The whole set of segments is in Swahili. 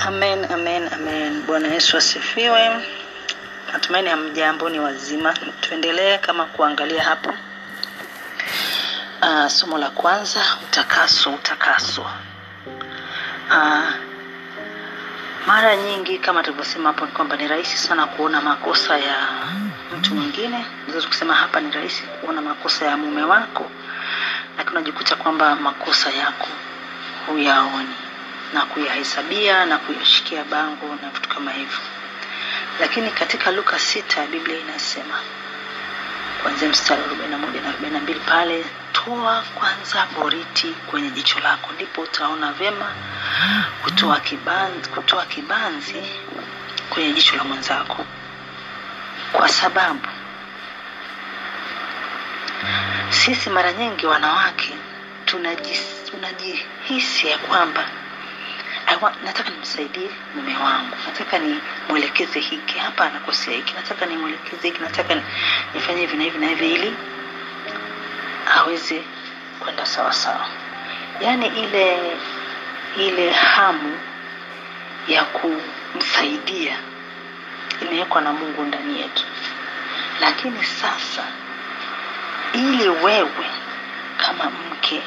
Amen, amen, amen. Bwana Yesu asifiwe. Natumaini hamjambo, ni wazima. Tuendelee kama kuangalia hapo. Uh, somo la kwanza, utakaso, utakaso. Uh, mara nyingi kama tulivyosema hapo ni kwamba ni rahisi sana kuona makosa ya mtu mwingine. Naweza kusema hapa ni rahisi kuona makosa ya mume wako, lakini unajikuta kwamba makosa yako huyaoni na kuyahesabia na kuyashikia bango na vitu kama hivyo. Lakini katika Luka sita Biblia inasema kuanzia mstari wa na moja na arobaini na mbili pale, toa kwanza boriti kwenye jicho lako, ndipo utaona vyema kutoa kibanzi, kutoa kibanzi kwenye jicho la mwenzako, kwa sababu sisi mara nyingi wanawake tunajihisi ya kwamba want, nataka nimsaidie mume wangu, nataka nimwelekeze hiki hapa, anakosea hiki, nataka nimwelekeze hiki, nataka nifanye hivi na hivi na hivi ili aweze kwenda sawa sawa. Yaani ile ile hamu ya kumsaidia imewekwa na Mungu ndani yetu, lakini sasa ili wewe kama mke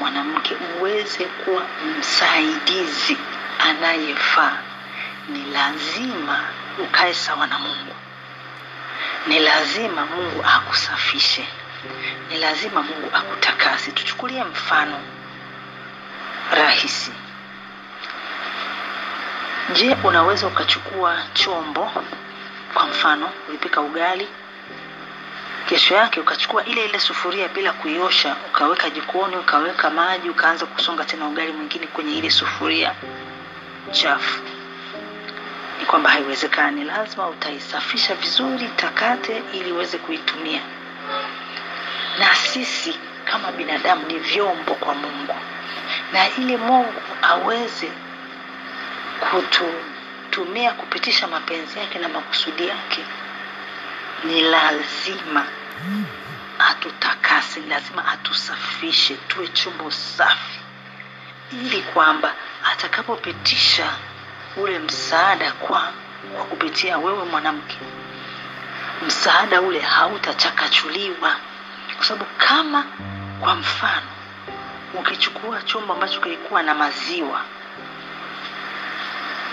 mwanamke uweze kuwa msaidizi anayefaa, ni lazima ukae sawa na Mungu. Ni lazima Mungu akusafishe, ni lazima Mungu akutakase. Tuchukulie mfano rahisi. Je, unaweza ukachukua chombo, kwa mfano ulipika ugali kesho yake ukachukua ile ile sufuria bila kuiosha ukaweka jikoni ukaweka maji ukaanza kusonga tena ugali mwingine kwenye ile sufuria chafu. Ni kwamba haiwezekani. Lazima utaisafisha vizuri takate ili uweze kuitumia. Na sisi kama binadamu ni vyombo kwa mungu. Na ili mungu aweze kututumia kupitisha mapenzi yake na makusudi yake. Ni lazima atutakase, ni lazima atusafishe, tuwe chombo safi, ili kwamba atakapopitisha ule msaada kwa kwa kupitia wewe mwanamke, msaada ule hautachakachuliwa, kwa sababu kama kwa mfano ukichukua chombo ambacho kilikuwa na maziwa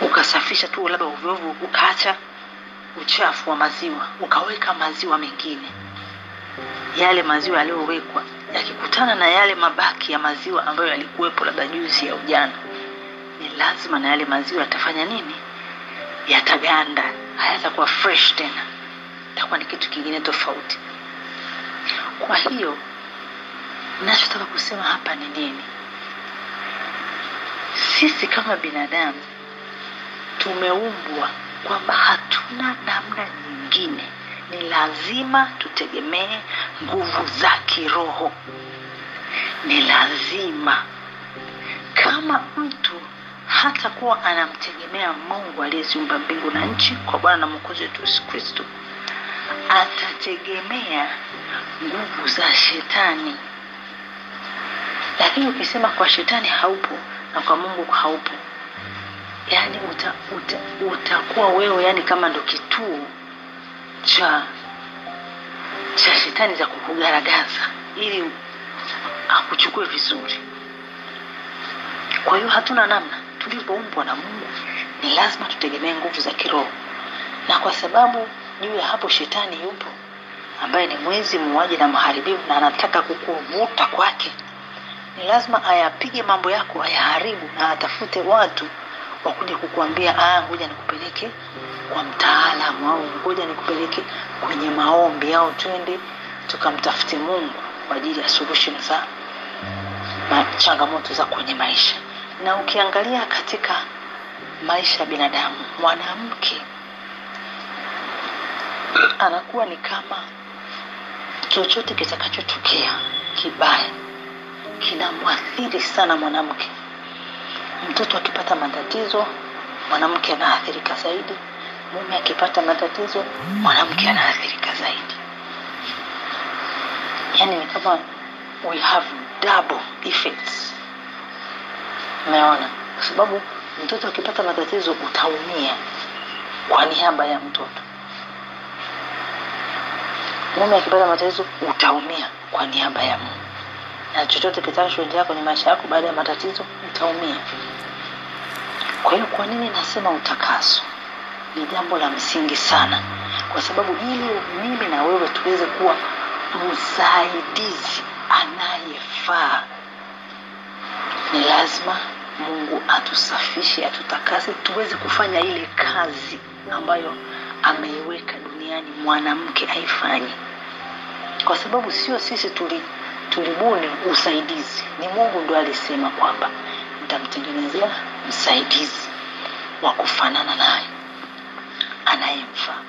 ukasafisha tu labda uvyovu ukaacha uchafu wa maziwa ukaweka maziwa mengine, yale maziwa yaliyowekwa yakikutana na yale mabaki ya maziwa ambayo yalikuwepo labda juzi ya ujana, ni lazima na yale maziwa yatafanya nini? Yataganda, hayatakuwa fresh tena, itakuwa ni kitu kingine tofauti. Kwa hiyo nachotaka kusema hapa ni nini? Sisi kama binadamu tumeumbwa kwamba hatuna namna nyingine, ni lazima tutegemee nguvu za kiroho. Ni lazima kama mtu hata kuwa anamtegemea Mungu aliyeziumba mbingu na nchi kwa Bwana na Mwokozi wetu Yesu Kristo, atategemea nguvu za shetani. Lakini ukisema kwa shetani haupo na kwa Mungu haupo, yani uta, uta, utakuwa wewe yani kama ndo kituo cha cha shetani za kukugaragaza ili akuchukue vizuri. Kwa hiyo hatuna namna, tulipoumbwa na Mungu ni lazima tutegemee nguvu za kiroho, na kwa sababu juu ya hapo shetani yupo ambaye ni mwizi, muuaji na mharibifu, na anataka kukuvuta kwake, ni lazima ayapige mambo yako, ayaharibu na atafute watu wakuja kukuambia ah, ngoja nikupeleke kwa mtaalamu au ngoja nikupeleke kwenye maombi au twende tukamtafute Mungu kwa ajili ya solution za changamoto za kwenye maisha. Na ukiangalia katika maisha ya binadamu, mwanamke anakuwa ni kama chochote kitakachotokea kibaya kinamwathiri sana mwanamke mtoto akipata matatizo mwanamke anaathirika zaidi. Mume akipata matatizo mwanamke anaathirika zaidi. Yani ni kama we have double effects. Umeona? Kwa sababu mtoto akipata matatizo utaumia kwa niaba ya mtoto. Mume akipata matatizo utaumia kwa niaba ya mume na chochote kitakachoendelea kwenye maisha yako baada ya matatizo utaumia kwa hiyo kwa nini nasema utakaso? Ni jambo la msingi sana. Kwa sababu ili mimi na wewe tuweze kuwa msaidizi anayefaa ni lazima mungu atusafishe atutakase tuweze kufanya ile kazi ambayo ameiweka duniani mwanamke aifanye. Kwa sababu sio sisi tuli tulibuni usaidizi. Ni mungu ndo alisema kwamba nitamtengenezea msaidizi wa kufanana naye anayemfaa.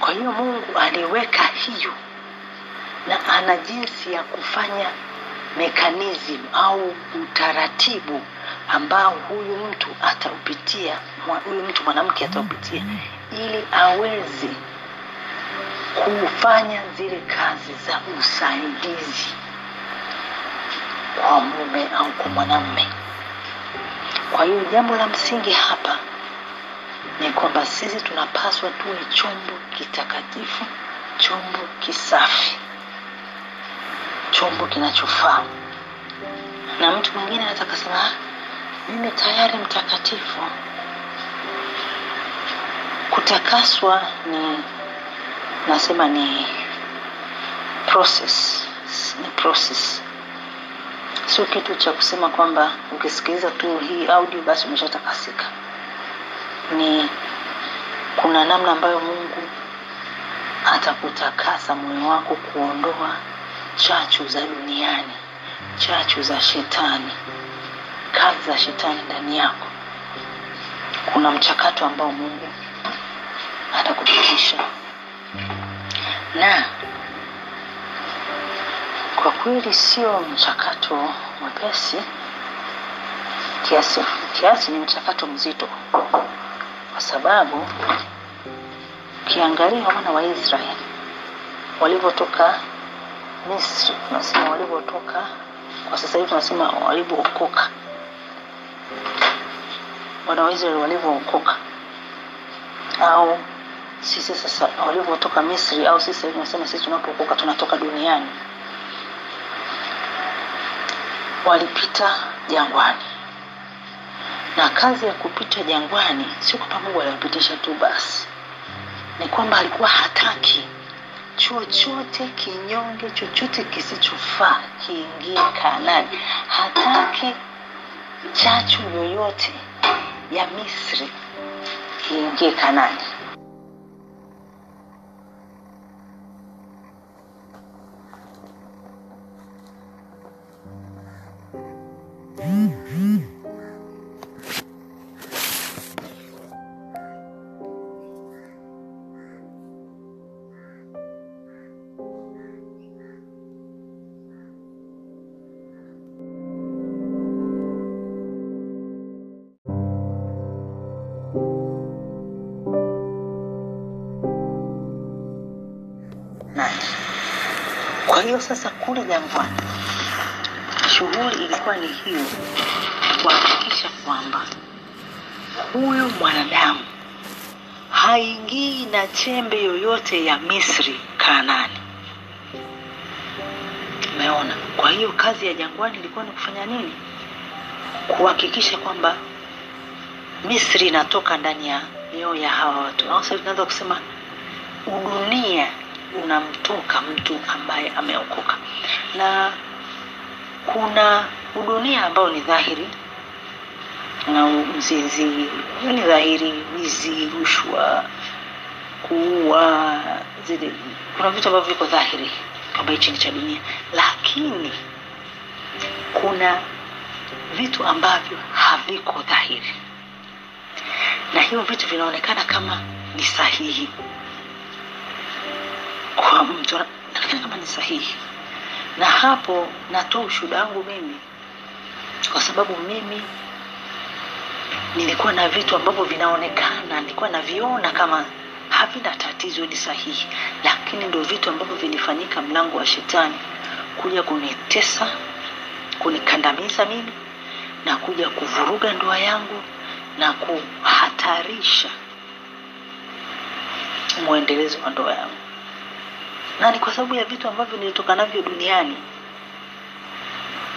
Kwa hiyo mungu aliweka hiyo na ana jinsi ya kufanya mekanism au utaratibu ambao huyu mtu ataupitia huyu mtu mwanamke ataupitia ili aweze kufanya zile kazi za usaidizi kwa mume au kwa mwanamume. kwa hiyo jambo la msingi hapa ni kwamba sisi tunapaswa tuwe chombo kitakatifu chombo kisafi chombo kinachofaa. Na mtu mwingine anaweza "Ah, mimi tayari mtakatifu. Kutakaswa ni nasema ni process ni process sio kitu cha kusema kwamba ukisikiliza tu hii audio basi umeshatakasika. Ni kuna namna ambayo mungu atakutakasa moyo wako kuondoa chachu za duniani chachu za shetani kazi za shetani ndani yako. Kuna mchakato ambao mungu atakupitisha kweli sio mchakato mwepesi. Kiasi kiasi ni mchakato mzito. Kwa sababu ukiangalia wana wa israeli walivyotoka misri tunasema walivyotoka kwa sasa hivi tunasema walivyookoka wana wa israeli walivyookoka au sisi sasa walivyotoka misri au sisi tunasema sisi tunapookoka tunatoka duniani walipita jangwani. Na kazi ya kupita jangwani sio kwamba mungu aliwapitisha tu basi. Ni kwamba alikuwa hataki chochote kinyonge chochote kisichofaa kiingie kanani. Hataki chachu yoyote ya misri iingie kanani kwa hiyo sasa kule jangwani shughuli ilikuwa ni hiyo kuhakikisha kwamba huyu mwanadamu haingii na chembe yoyote ya misri kanani umeona? Kwa hiyo kazi ya jangwani ilikuwa ni kufanya nini? Kuhakikisha kwamba misri inatoka ndani ya mioyo ya hawa watu. Tunaweza kusema udunia unamtoka mtu ambaye ameokoka. Na kuna udunia ambao ni dhahiri na mzizi ni dhahiri wizi rushwa kuua kuna vitu ambavyo viko dhahiri kwamba hichi ni cha dunia. Lakini kuna vitu ambavyo haviko dhahiri na hivyo vitu vinaonekana kama ni sahihi. Kwa mtu anaonekana kama ni sahihi. Na hapo natoa ushuhuda wangu mimi. Kwa sababu mimi nilikuwa na vitu ambavyo vinaonekana nilikuwa naviona kama havina tatizo ni sahihi. Lakini ndio vitu ambavyo vilifanyika mlango wa shetani. Kuja kunitesa kunikandamiza mimi na kuja kuvuruga ndoa yangu na kuhatarisha mwendelezo wa ndoa yangu. Na ni kwa sababu ya vitu ambavyo nilitoka navyo duniani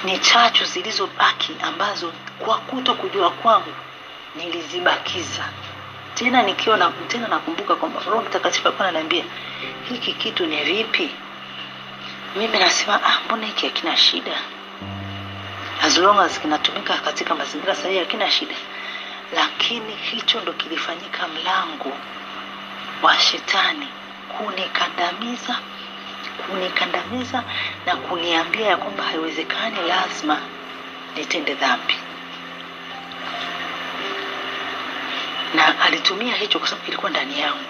ni chachu zilizobaki ambazo kwa kuto kujua kwangu nilizibakiza. Tena nikiwa na tena nakumbuka kwamba roho mtakatifu alikuwa ananiambia hiki kitu ni vipi? Mimi nasema ah mbona hiki hakina shida? As long as kinatumika katika mazingira sahihi hakina shida lakini hicho ndo kilifanyika mlango wa shetani kunikandamiza kunikandamiza na kuniambia ya kwamba haiwezekani lazima nitende dhambi. Na alitumia hicho kwa sababu kilikuwa ndani yangu.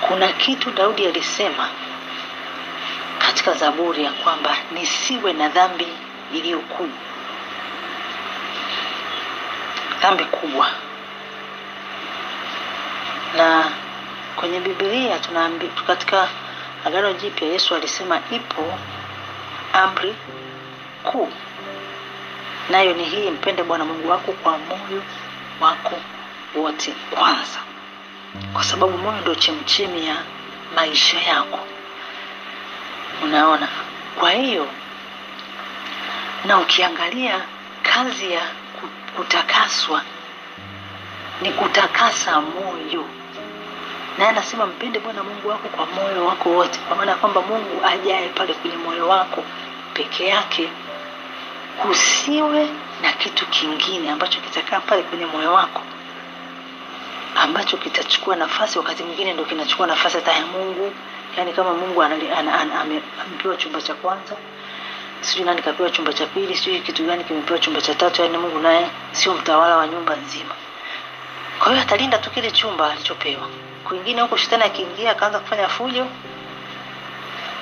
Kuna kitu daudi alisema katika zaburi ya kwamba nisiwe na dhambi iliyo kuu dhambi kubwa. Na kwenye bibilia katika agano jipya yesu alisema ipo amri kuu. Nayo ni hii mpende bwana mungu wako kwa moyo wako wote kwanza. Kwa sababu moyo ndio chemchemi ya maisha yako. Unaona? Kwa hiyo na ukiangalia kazi ya kutakaswa. Ni kutakasa moyo. Naye anasema mpende bwana mungu wako kwa moyo wako wote. Kwa maana ya kwamba mungu ajaye pale kwenye moyo wako peke yake kusiwe na kitu kingine ambacho kitakaa pale kwenye moyo wako ambacho kitachukua nafasi wakati mwingine ndo kinachukua nafasi hata ya mungu. Yaani kama mungu amepewa chumba cha kwanza sijui nani kapewa chumba cha pili sijui kitu gani kimepewa chumba cha tatu yaani mungu naye sio mtawala wa nyumba nzima. Kwa hiyo atalinda tu kile chumba alichopewa. Kwingine huko shetani akiingia akaanza kufanya fujo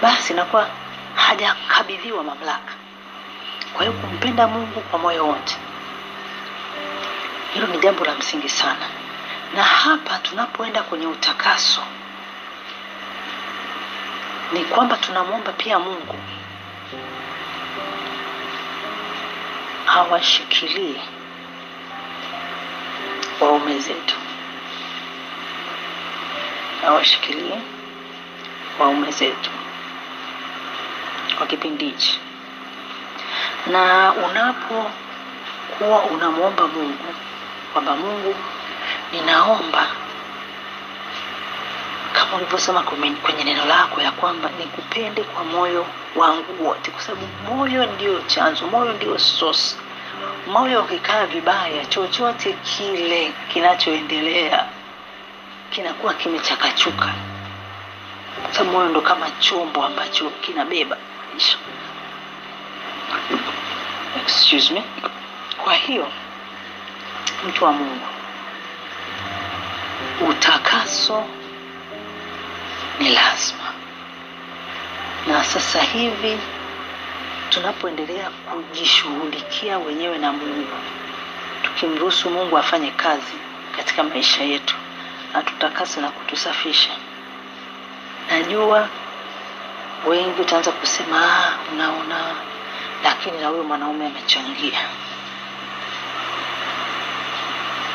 basi inakuwa hajakabidhiwa mamlaka. Kwa hiyo kumpenda mungu kwa moyo wote hilo ni jambo la msingi sana. Na hapa tunapoenda kwenye utakaso ni kwamba tunamwomba pia mungu awashikilie waume zetu. Awashikilie waume zetu kwa kipindi hichi. Na unapokuwa unamwomba mungu kwamba mungu ninaomba ulivyosema kwenye neno lako ya kwamba nikupende kwa moyo wangu wote. Kwa sababu moyo ndio chanzo moyo ndio source. Moyo ukikaa vibaya chochote kile kinachoendelea kinakuwa kimechakachuka. Sababu moyo ndo kama chombo ambacho kinabeba excuse me. Kwa hiyo mtu wa mungu utakaso ni lazima. Na sasa hivi tunapoendelea kujishughulikia wenyewe na mungu tukimruhusu mungu afanye kazi katika maisha yetu atutakase na kutusafisha. Najua wengi utaanza kusema ah, unaona lakini na huyo mwanaume amechangia.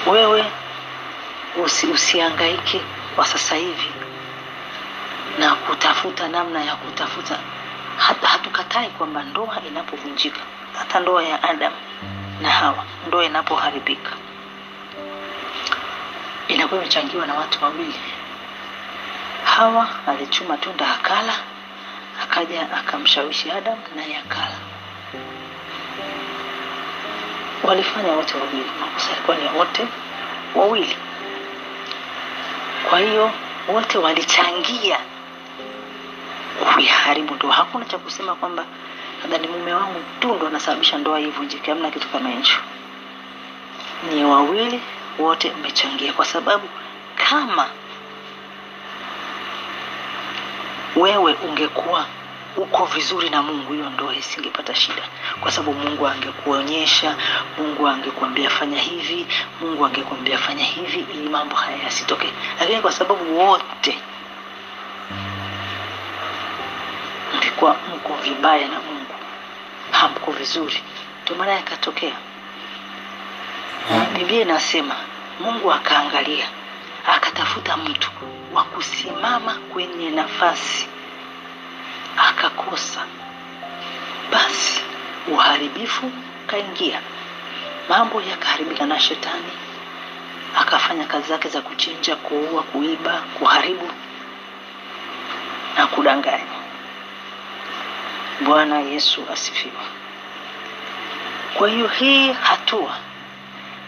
Wewe usi, usiangaike kwa sasa hivi na kutafuta namna ya kutafuta. Hatukatai kwamba ndoa inapovunjika hata ndoa ya adam na hawa ndoa inapoharibika inakuwa imechangiwa na watu wawili. Hawa alichuma tunda akala akaja akamshawishi adam naye akala. Walifanya wote wawili makosa yalikuwa ni wote wawili. Kwa hiyo wote walichangia kuiharibu ndoa. Hakuna cha kusema kwamba nadhani mume wangu tu ndo anasababisha ndoa ivunjike. Hamna kitu kama hicho. Ni wawili wote mmechangia. Kwa sababu kama wewe ungekuwa uko vizuri na mungu hiyo ndoa isingepata shida. Kwa sababu mungu angekuonyesha mungu angekuambia fanya hivi mungu angekuambia fanya hivi ili mambo haya yasitokee lakini kwa sababu wote mlikuwa mko vibaya na mungu. Hamko vizuri. Ndio maana yakatokea. Biblia inasema mungu akaangalia akatafuta mtu wa kusimama kwenye nafasi akakosa. Basi uharibifu kaingia mambo yakaharibika na shetani akafanya kazi zake za kuchinja kuua kuiba kuharibu na kudanganya bwana yesu asifiwe. Kwa hiyo hii hatua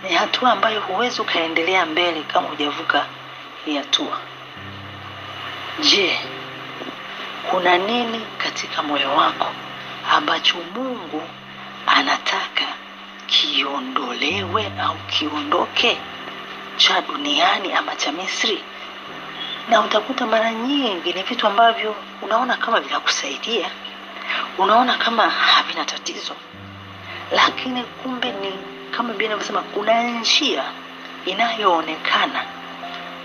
ni hatua ambayo huwezi ukaendelea mbele kama hujavuka hii hatua. Je kuna nini katika moyo wako ambacho mungu anataka kiondolewe au kiondoke cha duniani ama cha misri? Na utakuta mara nyingi ni vitu ambavyo unaona kama vinakusaidia unaona kama havina tatizo. Lakini kumbe ni kama biblia inavyosema kuna njia inayoonekana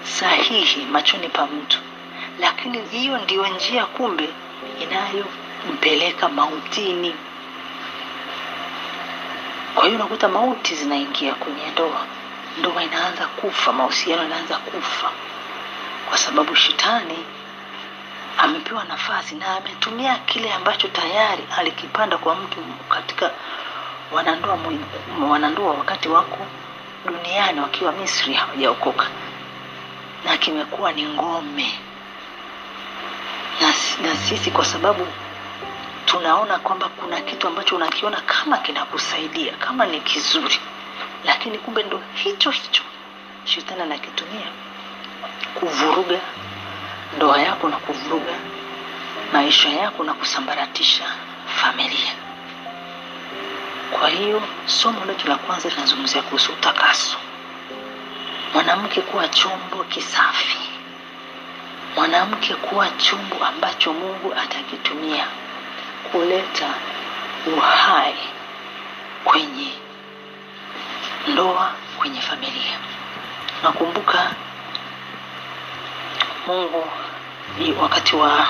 sahihi machoni pa mtu. Lakini hiyo ndiyo njia kumbe inayompeleka mautini. Kwa hiyo unakuta mauti zinaingia kwenye ndoa. Ndoa inaanza kufa mahusiano yanaanza kufa. Kwa sababu shetani amepewa nafasi na ametumia kile ambacho tayari alikipanda kwa mtu katika wanandoa wanandoa wakati wako duniani wakiwa misri hawajaokoka. Na kimekuwa ni ngome. Na, na sisi kwa sababu tunaona kwamba kuna kitu ambacho unakiona kama kinakusaidia kama ni kizuri. Lakini kumbe ndo hicho hicho. Shetani anakitumia kuvuruga ndoa yako na kuvuruga. Maisha yako na kusambaratisha familia. Kwa hiyo somo letu la kwanza linazungumzia kuhusu utakaso. Mwanamke kuwa chombo kisafi. Mwanamke kuwa chombo ambacho mungu atakitumia kuleta uhai kwenye ndoa kwenye familia. Nakumbuka mungu wakati wa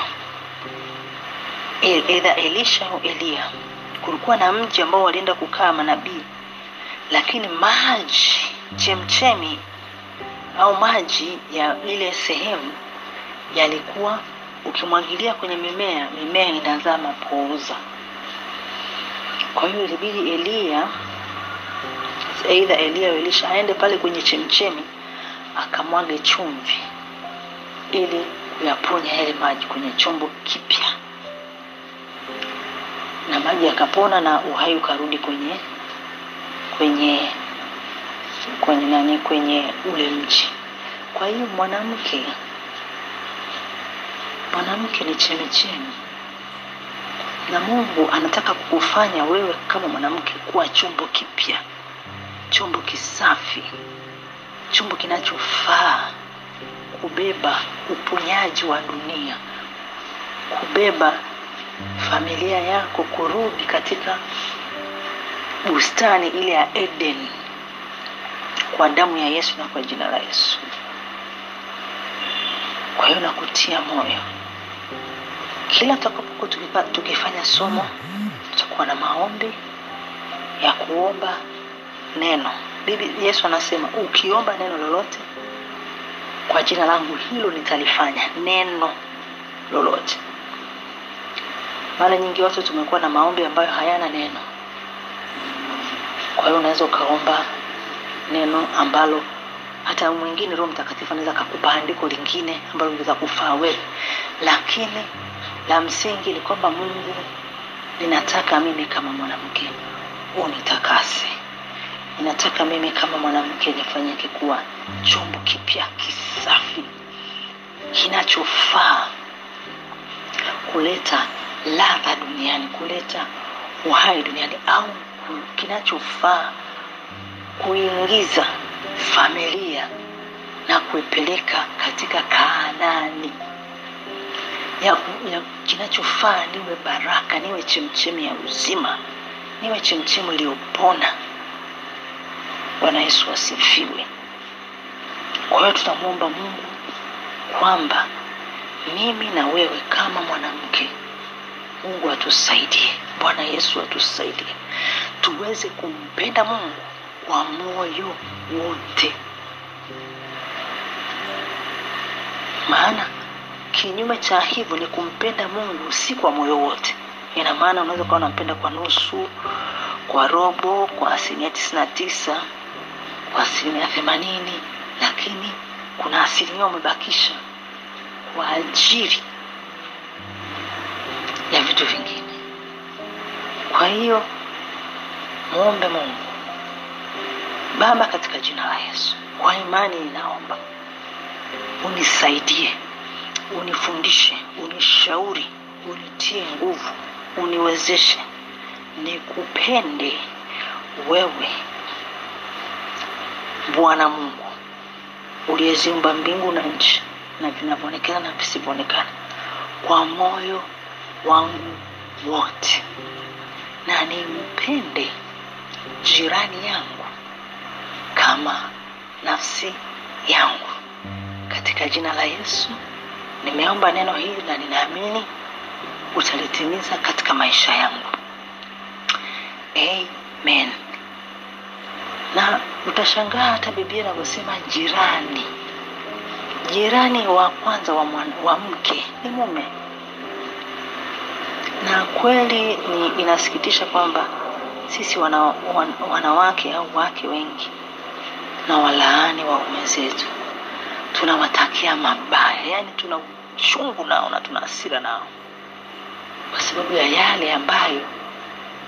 edha elisha au eliya kulikuwa na mji ambao walienda kukaa manabii lakini maji chemchemi au maji ya ile sehemu yalikuwa ukimwagilia kwenye mimea mimea inazaa mapooza. kwa hiyo ilibidi Elia aidha Elia elisha aende pale kwenye chemchemi akamwage chumvi ili kuyaponya yale maji kwenye chombo kipya. Na maji yakapona na uhai ukarudi kwenye kwenye kwenye nani kwenye ule mji. Kwa hiyo mwanamke mwanamke ni chemichemi. Na mungu anataka kukufanya wewe kama mwanamke kuwa chombo kipya chombo kisafi chombo kinachofaa kubeba uponyaji wa dunia kubeba familia yako kurudi katika bustani ile ya eden kwa damu ya yesu na kwa jina la yesu. Kwa hiyo nakutia moyo. Kila tutakapokuwa tukifanya somo tutakuwa na maombi ya kuomba neno. Bibi yesu anasema ukiomba neno lolote kwa jina langu hilo nitalifanya neno lolote. Mara nyingi watu tumekuwa na maombi ambayo hayana neno. Kwa hiyo unaweza ukaomba neno ambalo hata mwingine roho mtakatifu anaweza akakupa andiko lingine ambalo linaweza kufaa wewe. Lakini la msingi ni kwamba mungu ninataka mimi kama mwanamke unitakase ninataka mimi kama mwanamke nifanyike kuwa chombo kipya kisafi kinachofaa kuleta ladha duniani kuleta uhai duniani au kinachofaa kuingiza familia na kuipeleka katika kaanani. Ya, ya kinachofaa niwe baraka niwe chemchemi ya uzima niwe chemchemi iliyopona bwana yesu asifiwe. Kwa hiyo tunamwomba mungu kwamba mimi na wewe kama mwanamke mungu atusaidie bwana yesu atusaidie. Tuweze kumpenda mungu kwa moyo wote. Maana kinyume cha hivyo ni kumpenda mungu si kwa moyo wote. Ina maana unaweza ukawa unampenda kwa nusu kwa robo kwa asilimia tisini na tisa kwa asilimia themanini lakini kuna asilimia umebakisha kwa ajili ya vitu vingine. Kwa hiyo muombe mungu. Baba katika jina la yesu kwa imani ninaomba unisaidie unifundishe unishauri unitie nguvu uniwezeshe nikupende wewe bwana mungu uliyeziumba mbingu na nchi na vinavyoonekana na visivyoonekana kwa moyo wangu wote na nimpende jirani yangu kama nafsi yangu. Katika jina la yesu nimeomba neno hili na ninaamini utalitimiza katika maisha yangu. Amen na utashangaa hata biblia inavyosema jirani. Jirani wa kwanza wa, mwan, wa mke ni mume. Na kweli ni inasikitisha kwamba sisi wana, wan, wanawake au wake wengi na walaani waume zetu. Tunawatakia mabaya yaani tuna uchungu nao na tuna hasira nao. Kwa sababu ya yale ambayo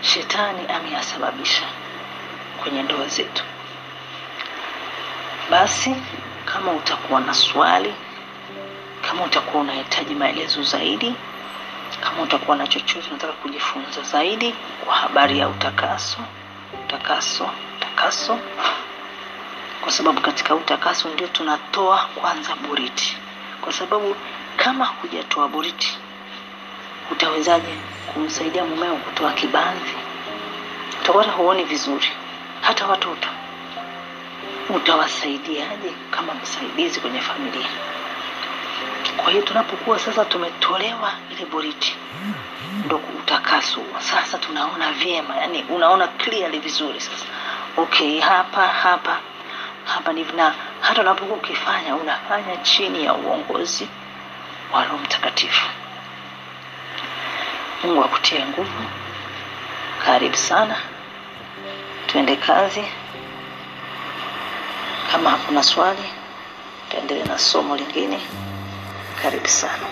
shetani ameyasababisha kwenye ndoa zetu. Basi kama utakuwa na swali kama utakuwa unahitaji maelezo zaidi kama utakuwa na chochote unataka kujifunza zaidi kwa habari ya utakaso utakaso utakaso kwa sababu katika utakaso ndio tunatoa kwanza boriti kwa sababu kama hujatoa boriti utawezaje kumsaidia mumeo kutoa kibanzi? Utakuwa huoni vizuri hata watoto utawasaidiaje kama msaidizi kwenye familia? Kwa hiyo tunapokuwa sasa tumetolewa ile boriti ndo utakaswa sasa tunaona vyema yani unaona clearly vizuri sasa. Okay hapa hapa hapa na hata unapokuwa ukifanya unafanya chini ya uongozi wa roho mtakatifu. Mungu akutie nguvu karibu sana tuende kazi. Kama hakuna swali tuendelee na somo lingine. Karibu sana